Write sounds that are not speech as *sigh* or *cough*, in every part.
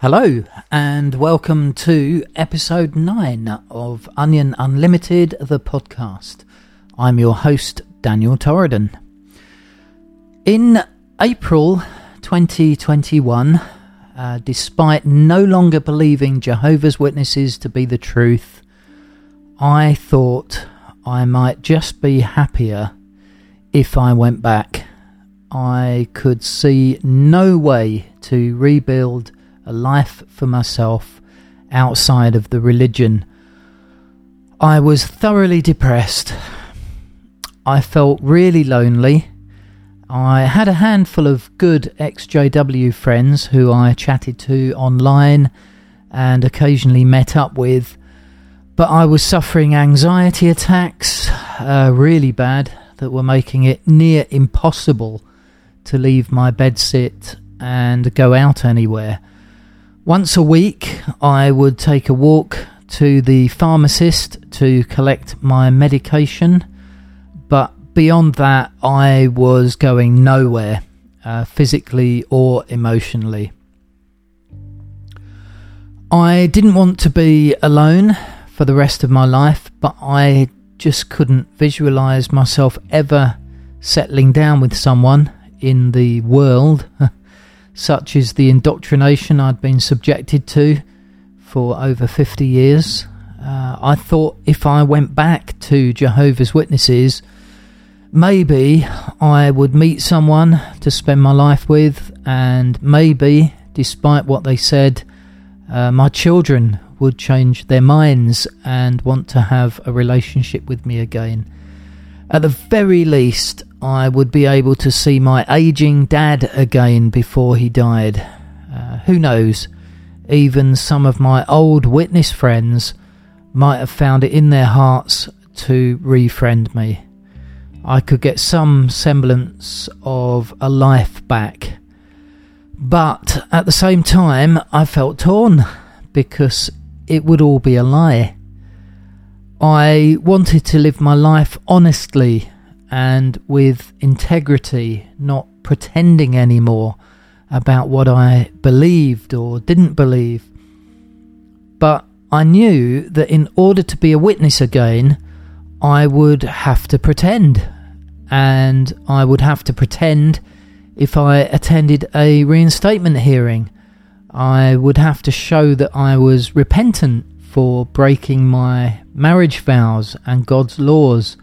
Hello, and welcome to episode 9 of Onion Unlimited, the podcast. I'm your host, Daniel Torridon. In April 2021, uh, despite no longer believing Jehovah's Witnesses to be the truth, I thought I might just be happier if I went back. I could see no way to rebuild a life for myself outside of the religion. I was thoroughly depressed. I felt really lonely. I had a handful of good XJW friends who I chatted to online and occasionally met up with, but I was suffering anxiety attacks, uh, really bad, that were making it near impossible to leave my bedsit and go out anywhere. Once a week, I would take a walk to the pharmacist to collect my medication, but beyond that, I was going nowhere, uh, physically or emotionally. I didn't want to be alone for the rest of my life, but I just couldn't visualize myself ever settling down with someone in the world. *laughs* such as the indoctrination I'd been subjected to for over 50 years. Uh, I thought if I went back to Jehovah's Witnesses, maybe I would meet someone to spend my life with, and maybe, despite what they said, uh, my children would change their minds and want to have a relationship with me again. At the very least, I would be able to see my aging dad again before he died. Uh, who knows? Even some of my old witness friends might have found it in their hearts to refriend me. I could get some semblance of a life back. But at the same time, I felt torn because it would all be a lie. I wanted to live my life honestly and with integrity, not pretending anymore about what I believed or didn't believe. But I knew that in order to be a witness again, I would have to pretend. And I would have to pretend if I attended a reinstatement hearing. I would have to show that I was repentant for breaking my marriage vows and God's laws.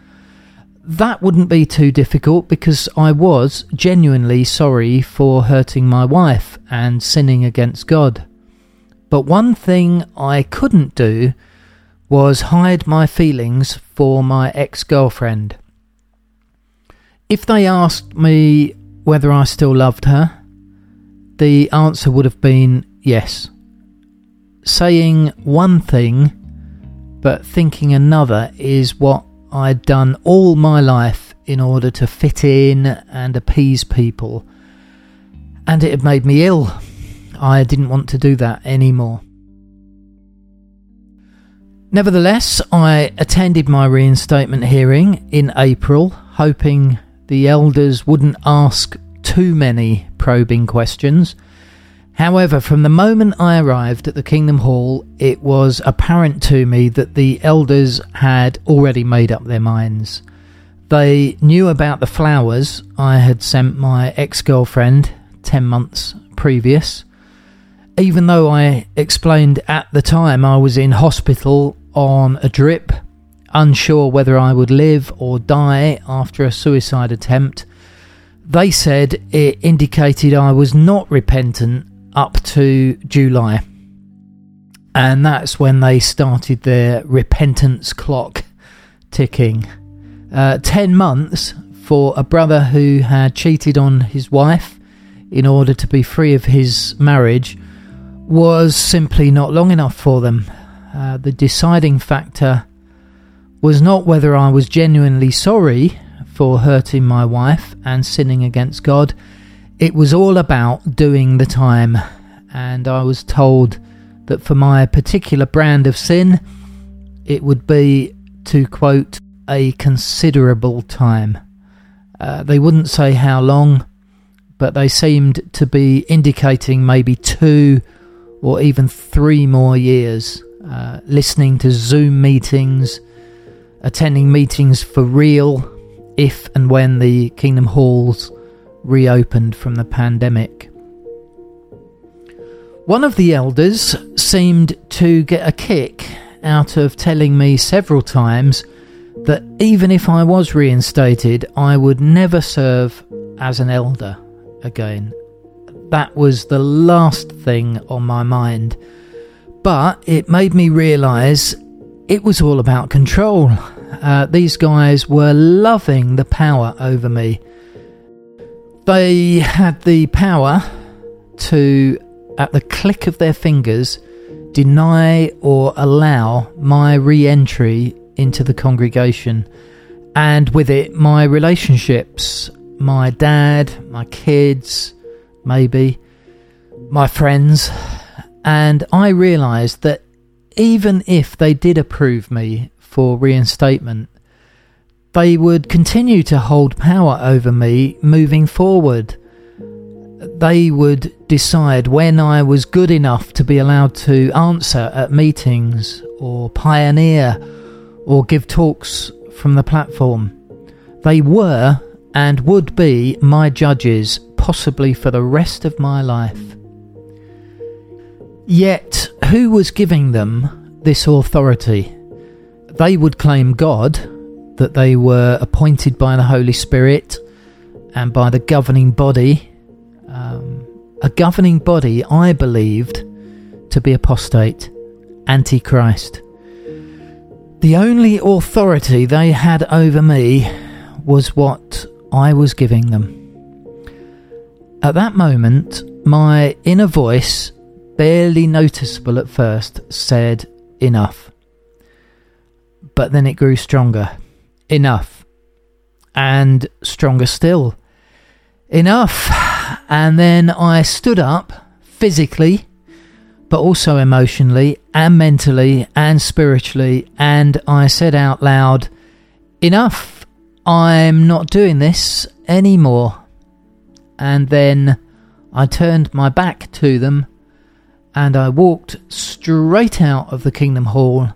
That wouldn't be too difficult because I was genuinely sorry for hurting my wife and sinning against God. But one thing I couldn't do was hide my feelings for my ex girlfriend. If they asked me whether I still loved her, the answer would have been yes saying one thing but thinking another is what I'd done all my life in order to fit in and appease people. And it had made me ill. I didn't want to do that anymore. Nevertheless, I attended my reinstatement hearing in April, hoping the elders wouldn't ask too many probing questions However, from the moment I arrived at the Kingdom Hall, it was apparent to me that the elders had already made up their minds. They knew about the flowers I had sent my ex girlfriend 10 months previous. Even though I explained at the time I was in hospital on a drip, unsure whether I would live or die after a suicide attempt, they said it indicated I was not repentant up to July. And that's when they started their repentance clock ticking. Uh, 10 months for a brother who had cheated on his wife in order to be free of his marriage was simply not long enough for them. Uh, the deciding factor was not whether I was genuinely sorry for hurting my wife and sinning against God it was all about doing the time, and I was told that for my particular brand of sin, it would be, to quote, a considerable time. Uh, they wouldn't say how long, but they seemed to be indicating maybe two or even three more years, uh, listening to Zoom meetings, attending meetings for real if and when the Kingdom Halls reopened from the pandemic. One of the elders seemed to get a kick out of telling me several times that even if I was reinstated, I would never serve as an elder again. That was the last thing on my mind. But it made me realise it was all about control. Uh, these guys were loving the power over me. They had the power to, at the click of their fingers, deny or allow my re entry into the congregation, and with it, my relationships my dad, my kids, maybe, my friends. And I realised that even if they did approve me for reinstatement, they would continue to hold power over me moving forward. They would decide when I was good enough to be allowed to answer at meetings or pioneer or give talks from the platform. They were and would be my judges possibly for the rest of my life. Yet, who was giving them this authority? They would claim God, that they were appointed by the Holy Spirit and by the governing body. Um, a governing body I believed to be apostate, antichrist. The only authority they had over me was what I was giving them. At that moment, my inner voice, barely noticeable at first, said, Enough. But then it grew stronger. Enough. And stronger still. Enough. And then I stood up physically but also emotionally and mentally and spiritually. And I said out loud, Enough, I'm not doing this anymore. And then I turned my back to them and I walked straight out of the Kingdom Hall,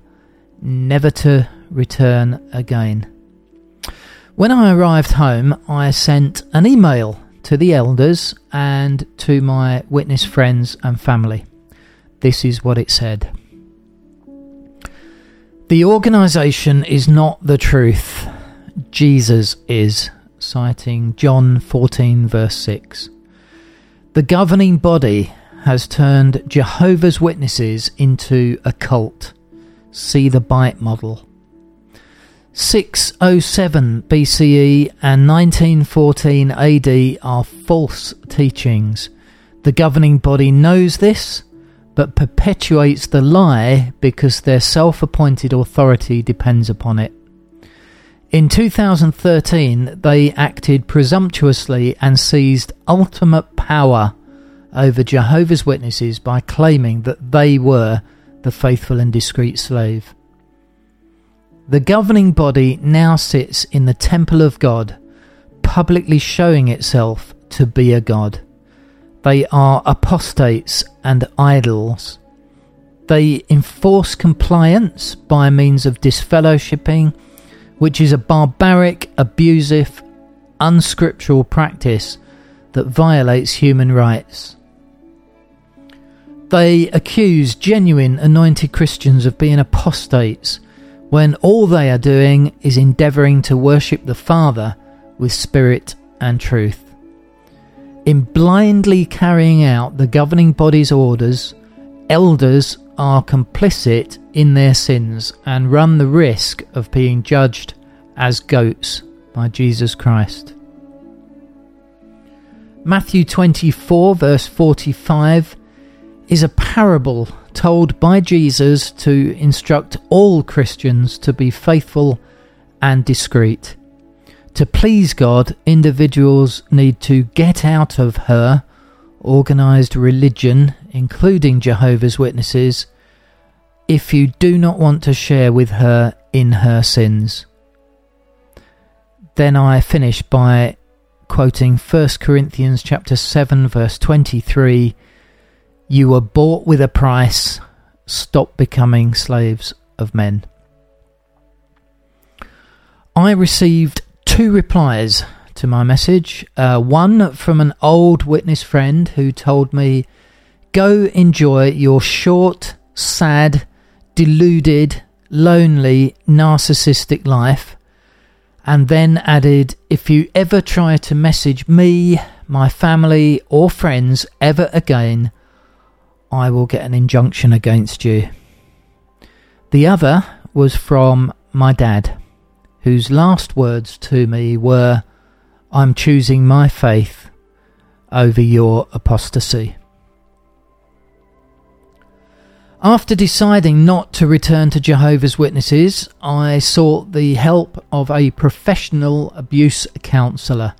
never to return again. When I arrived home, I sent an email to the elders and to my witness friends and family. This is what it said The organisation is not the truth, Jesus is, citing John 14, verse 6. The governing body has turned Jehovah's Witnesses into a cult. See the BITE model. 607 BCE and 1914 AD are false teachings. The governing body knows this but perpetuates the lie because their self appointed authority depends upon it. In 2013, they acted presumptuously and seized ultimate power over Jehovah's Witnesses by claiming that they were the faithful and discreet slave. The governing body now sits in the temple of God, publicly showing itself to be a God. They are apostates and idols. They enforce compliance by means of disfellowshipping, which is a barbaric, abusive, unscriptural practice that violates human rights. They accuse genuine anointed Christians of being apostates when all they are doing is endeavouring to worship the Father with spirit and truth. In blindly carrying out the governing body's orders, elders are complicit in their sins and run the risk of being judged as goats by Jesus Christ. Matthew 24, verse 45, is a parable told by Jesus to instruct all Christians to be faithful and discreet. To please God, individuals need to get out of her organized religion, including Jehovah's Witnesses, if you do not want to share with her in her sins. Then I finish by quoting 1 Corinthians chapter 7 verse 23 You were bought with a price. Stop becoming slaves of men. I received two replies to my message. Uh, one from an old witness friend who told me, Go enjoy your short, sad, deluded, lonely, narcissistic life. And then added, If you ever try to message me, my family, or friends ever again, I will get an injunction against you. The other was from my dad, whose last words to me were, I'm choosing my faith over your apostasy. After deciding not to return to Jehovah's Witnesses, I sought the help of a professional abuse counsellor.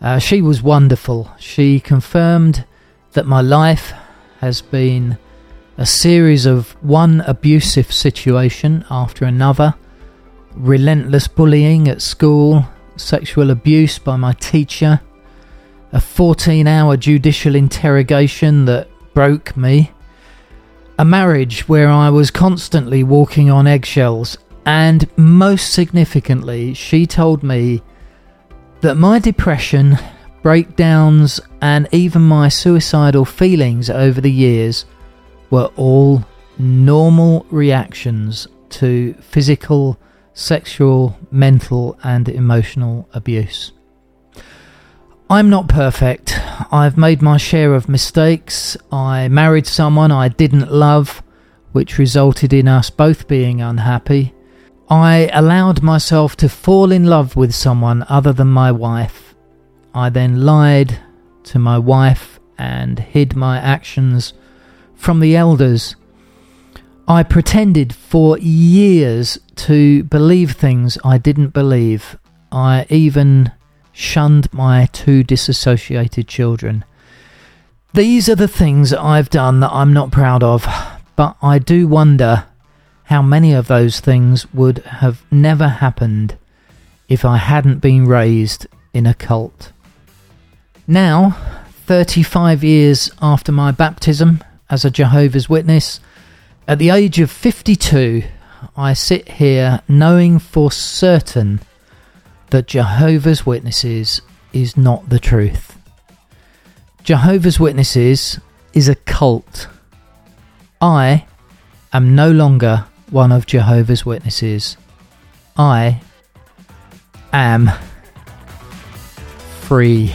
Uh, she was wonderful. She confirmed that my life has been a series of one abusive situation after another, relentless bullying at school, sexual abuse by my teacher, a 14 hour judicial interrogation that broke me, a marriage where I was constantly walking on eggshells, and most significantly, she told me that my depression breakdowns, and even my suicidal feelings over the years were all normal reactions to physical, sexual, mental, and emotional abuse. I'm not perfect. I've made my share of mistakes. I married someone I didn't love, which resulted in us both being unhappy. I allowed myself to fall in love with someone other than my wife I then lied to my wife and hid my actions from the elders. I pretended for years to believe things I didn't believe. I even shunned my two disassociated children. These are the things I've done that I'm not proud of, but I do wonder how many of those things would have never happened if I hadn't been raised in a cult. Now, 35 years after my baptism as a Jehovah's Witness, at the age of 52, I sit here knowing for certain that Jehovah's Witnesses is not the truth. Jehovah's Witnesses is a cult. I am no longer one of Jehovah's Witnesses. I am free.